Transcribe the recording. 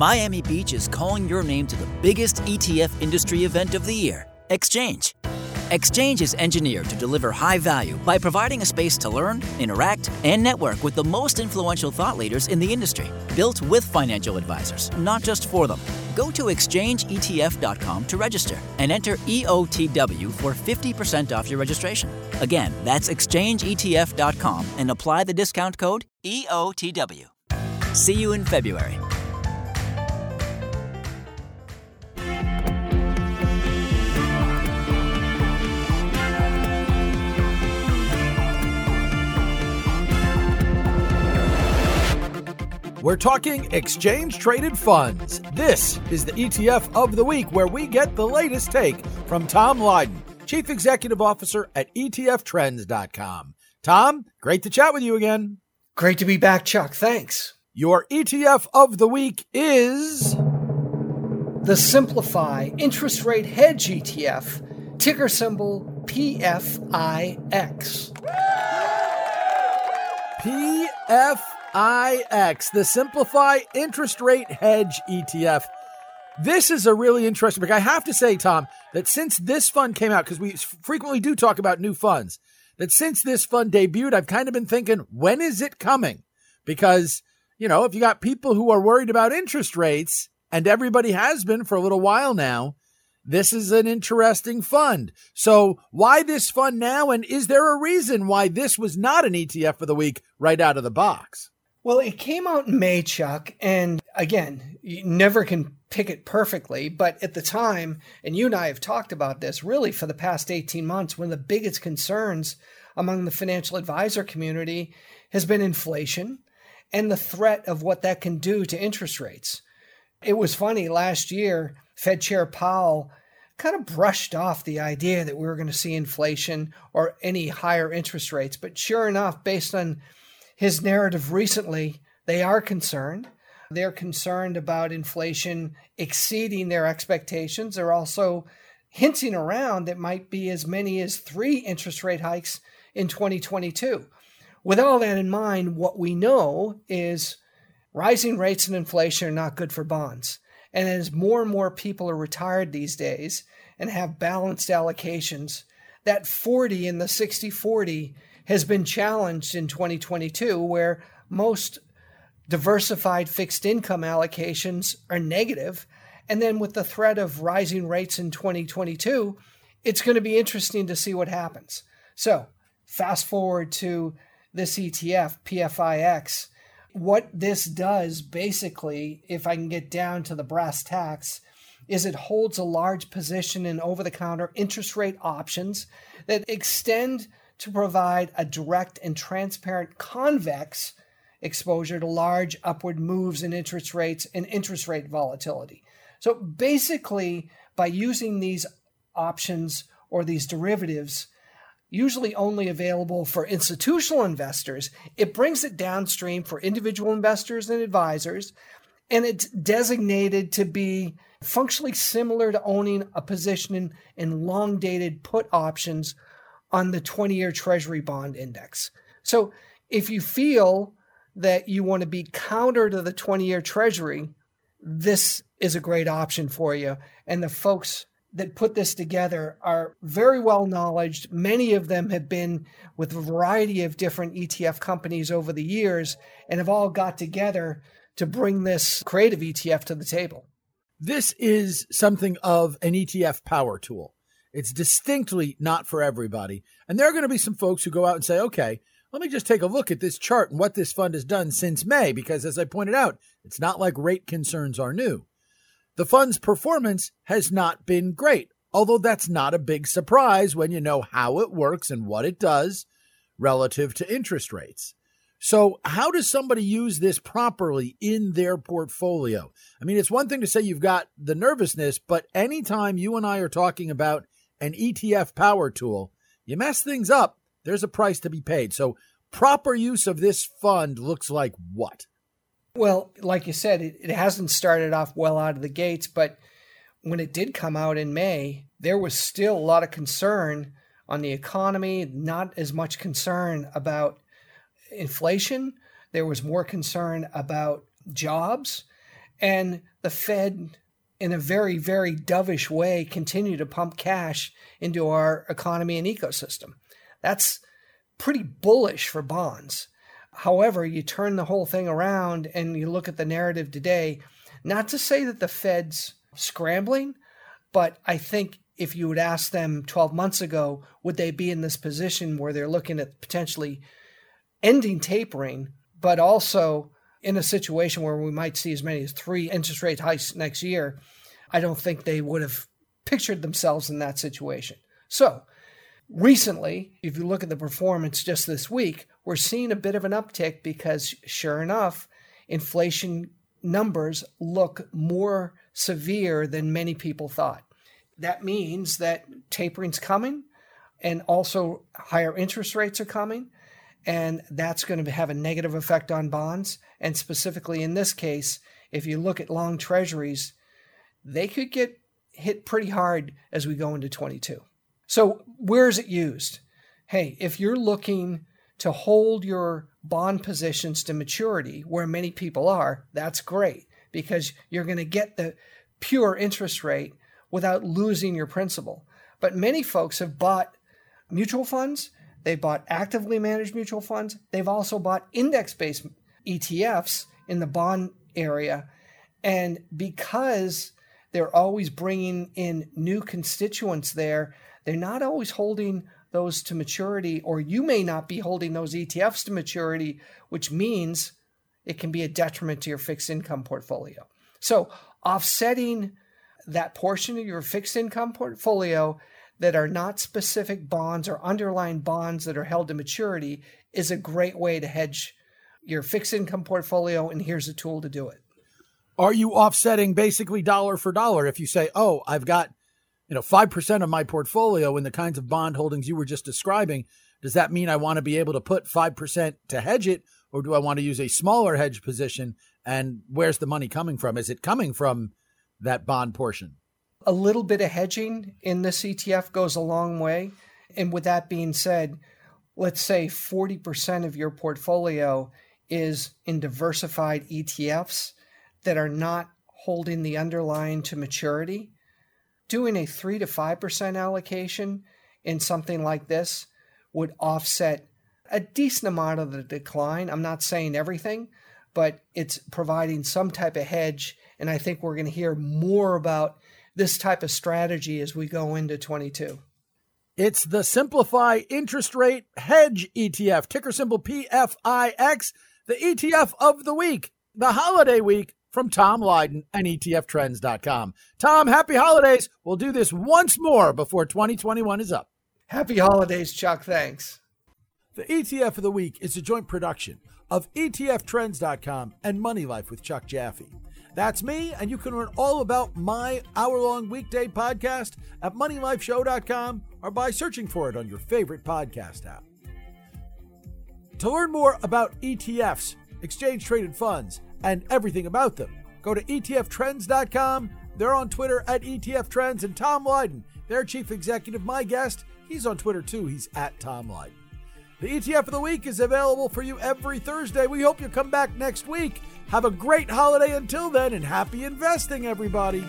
Miami Beach is calling your name to the biggest ETF industry event of the year, Exchange. Exchange is engineered to deliver high value by providing a space to learn, interact, and network with the most influential thought leaders in the industry. Built with financial advisors, not just for them. Go to exchangeetf.com to register and enter EOTW for 50% off your registration. Again, that's exchangeetf.com and apply the discount code EOTW. See you in February. We're talking exchange traded funds. This is the ETF of the week where we get the latest take from Tom Lydon, Chief Executive Officer at ETFtrends.com. Tom, great to chat with you again. Great to be back, Chuck. Thanks. Your ETF of the week is the Simplify Interest Rate Hedge ETF, ticker symbol PFIX. PFIX. IX, the Simplify Interest Rate Hedge ETF. This is a really interesting book. I have to say, Tom, that since this fund came out, because we frequently do talk about new funds, that since this fund debuted, I've kind of been thinking, when is it coming? Because, you know, if you got people who are worried about interest rates, and everybody has been for a little while now, this is an interesting fund. So, why this fund now? And is there a reason why this was not an ETF for the week right out of the box? Well, it came out in May, Chuck, and again, you never can pick it perfectly, but at the time, and you and I have talked about this really for the past 18 months, one of the biggest concerns among the financial advisor community has been inflation and the threat of what that can do to interest rates. It was funny last year, Fed Chair Powell kind of brushed off the idea that we were going to see inflation or any higher interest rates, but sure enough, based on his narrative recently, they are concerned. They're concerned about inflation exceeding their expectations. They're also hinting around that might be as many as three interest rate hikes in 2022. With all that in mind, what we know is rising rates and inflation are not good for bonds. And as more and more people are retired these days and have balanced allocations, that 40 and the 60 40 has been challenged in 2022, where most diversified fixed income allocations are negative. And then with the threat of rising rates in 2022, it's going to be interesting to see what happens. So, fast forward to this ETF, PFIX. What this does basically, if I can get down to the brass tacks, is it holds a large position in over the counter interest rate options that extend to provide a direct and transparent convex exposure to large upward moves in interest rates and interest rate volatility. So basically, by using these options or these derivatives, usually only available for institutional investors, it brings it downstream for individual investors and advisors, and it's designated to be functionally similar to owning a position in, in long dated put options on the 20 year Treasury bond index. So if you feel that you want to be counter to the 20 year Treasury, this is a great option for you. And the folks that put this together are very well knowledged. Many of them have been with a variety of different ETF companies over the years and have all got together to bring this creative ETF to the table. This is something of an ETF power tool. It's distinctly not for everybody. And there are going to be some folks who go out and say, okay, let me just take a look at this chart and what this fund has done since May, because as I pointed out, it's not like rate concerns are new. The fund's performance has not been great, although that's not a big surprise when you know how it works and what it does relative to interest rates. So, how does somebody use this properly in their portfolio? I mean, it's one thing to say you've got the nervousness, but anytime you and I are talking about an ETF power tool, you mess things up, there's a price to be paid. So, proper use of this fund looks like what? Well, like you said, it, it hasn't started off well out of the gates, but when it did come out in May, there was still a lot of concern on the economy, not as much concern about inflation. There was more concern about jobs and the Fed, in a very, very dovish way, continue to pump cash into our economy and ecosystem. That's pretty bullish for bonds. However, you turn the whole thing around and you look at the narrative today, not to say that the Fed's scrambling, but I think if you would ask them 12 months ago, would they be in this position where they're looking at potentially ending tapering, but also in a situation where we might see as many as three interest rate hikes next year? I don't think they would have pictured themselves in that situation. So, recently, if you look at the performance just this week, we're seeing a bit of an uptick because, sure enough, inflation numbers look more severe than many people thought that means that tapering's coming and also higher interest rates are coming. And that's going to have a negative effect on bonds. And specifically in this case, if you look at long treasuries, they could get hit pretty hard as we go into 22. So, where is it used? Hey, if you're looking to hold your bond positions to maturity, where many people are, that's great because you're going to get the pure interest rate without losing your principal. But many folks have bought mutual funds, they've bought actively managed mutual funds, they've also bought index based ETFs in the bond area. And because they're always bringing in new constituents there, they're not always holding those to maturity, or you may not be holding those ETFs to maturity, which means it can be a detriment to your fixed income portfolio. So, offsetting that portion of your fixed income portfolio that are not specific bonds or underlying bonds that are held to maturity is a great way to hedge your fixed income portfolio. And here's a tool to do it. Are you offsetting basically dollar for dollar? If you say, oh, I've got, you know, 5% of my portfolio in the kinds of bond holdings you were just describing, does that mean I want to be able to put 5% to hedge it? Or do I want to use a smaller hedge position? And where's the money coming from? Is it coming from that bond portion? A little bit of hedging in this ETF goes a long way. And with that being said, let's say 40% of your portfolio is in diversified ETFs that are not holding the underlying to maturity. Doing a 3 to 5% allocation in something like this would offset a decent amount of the decline. I'm not saying everything, but it's providing some type of hedge and I think we're going to hear more about this type of strategy as we go into 22. It's the Simplify Interest Rate Hedge ETF, ticker symbol PFIX, the ETF of the week, the holiday week from Tom Lydon and ETFtrends.com. Tom, happy holidays. We'll do this once more before 2021 is up. Happy holidays, Chuck. Thanks. The ETF of the week is a joint production of ETFtrends.com and Money Life with Chuck Jaffe. That's me, and you can learn all about my hour long weekday podcast at moneylifeshow.com or by searching for it on your favorite podcast app. To learn more about ETFs, exchange traded funds, and everything about them, go to ETFtrends.com. They're on Twitter at ETFtrends, and Tom Lydon, their chief executive, my guest, he's on Twitter too. He's at Tom Lydon. The ETF of the week is available for you every Thursday. We hope you come back next week. Have a great holiday until then and happy investing, everybody.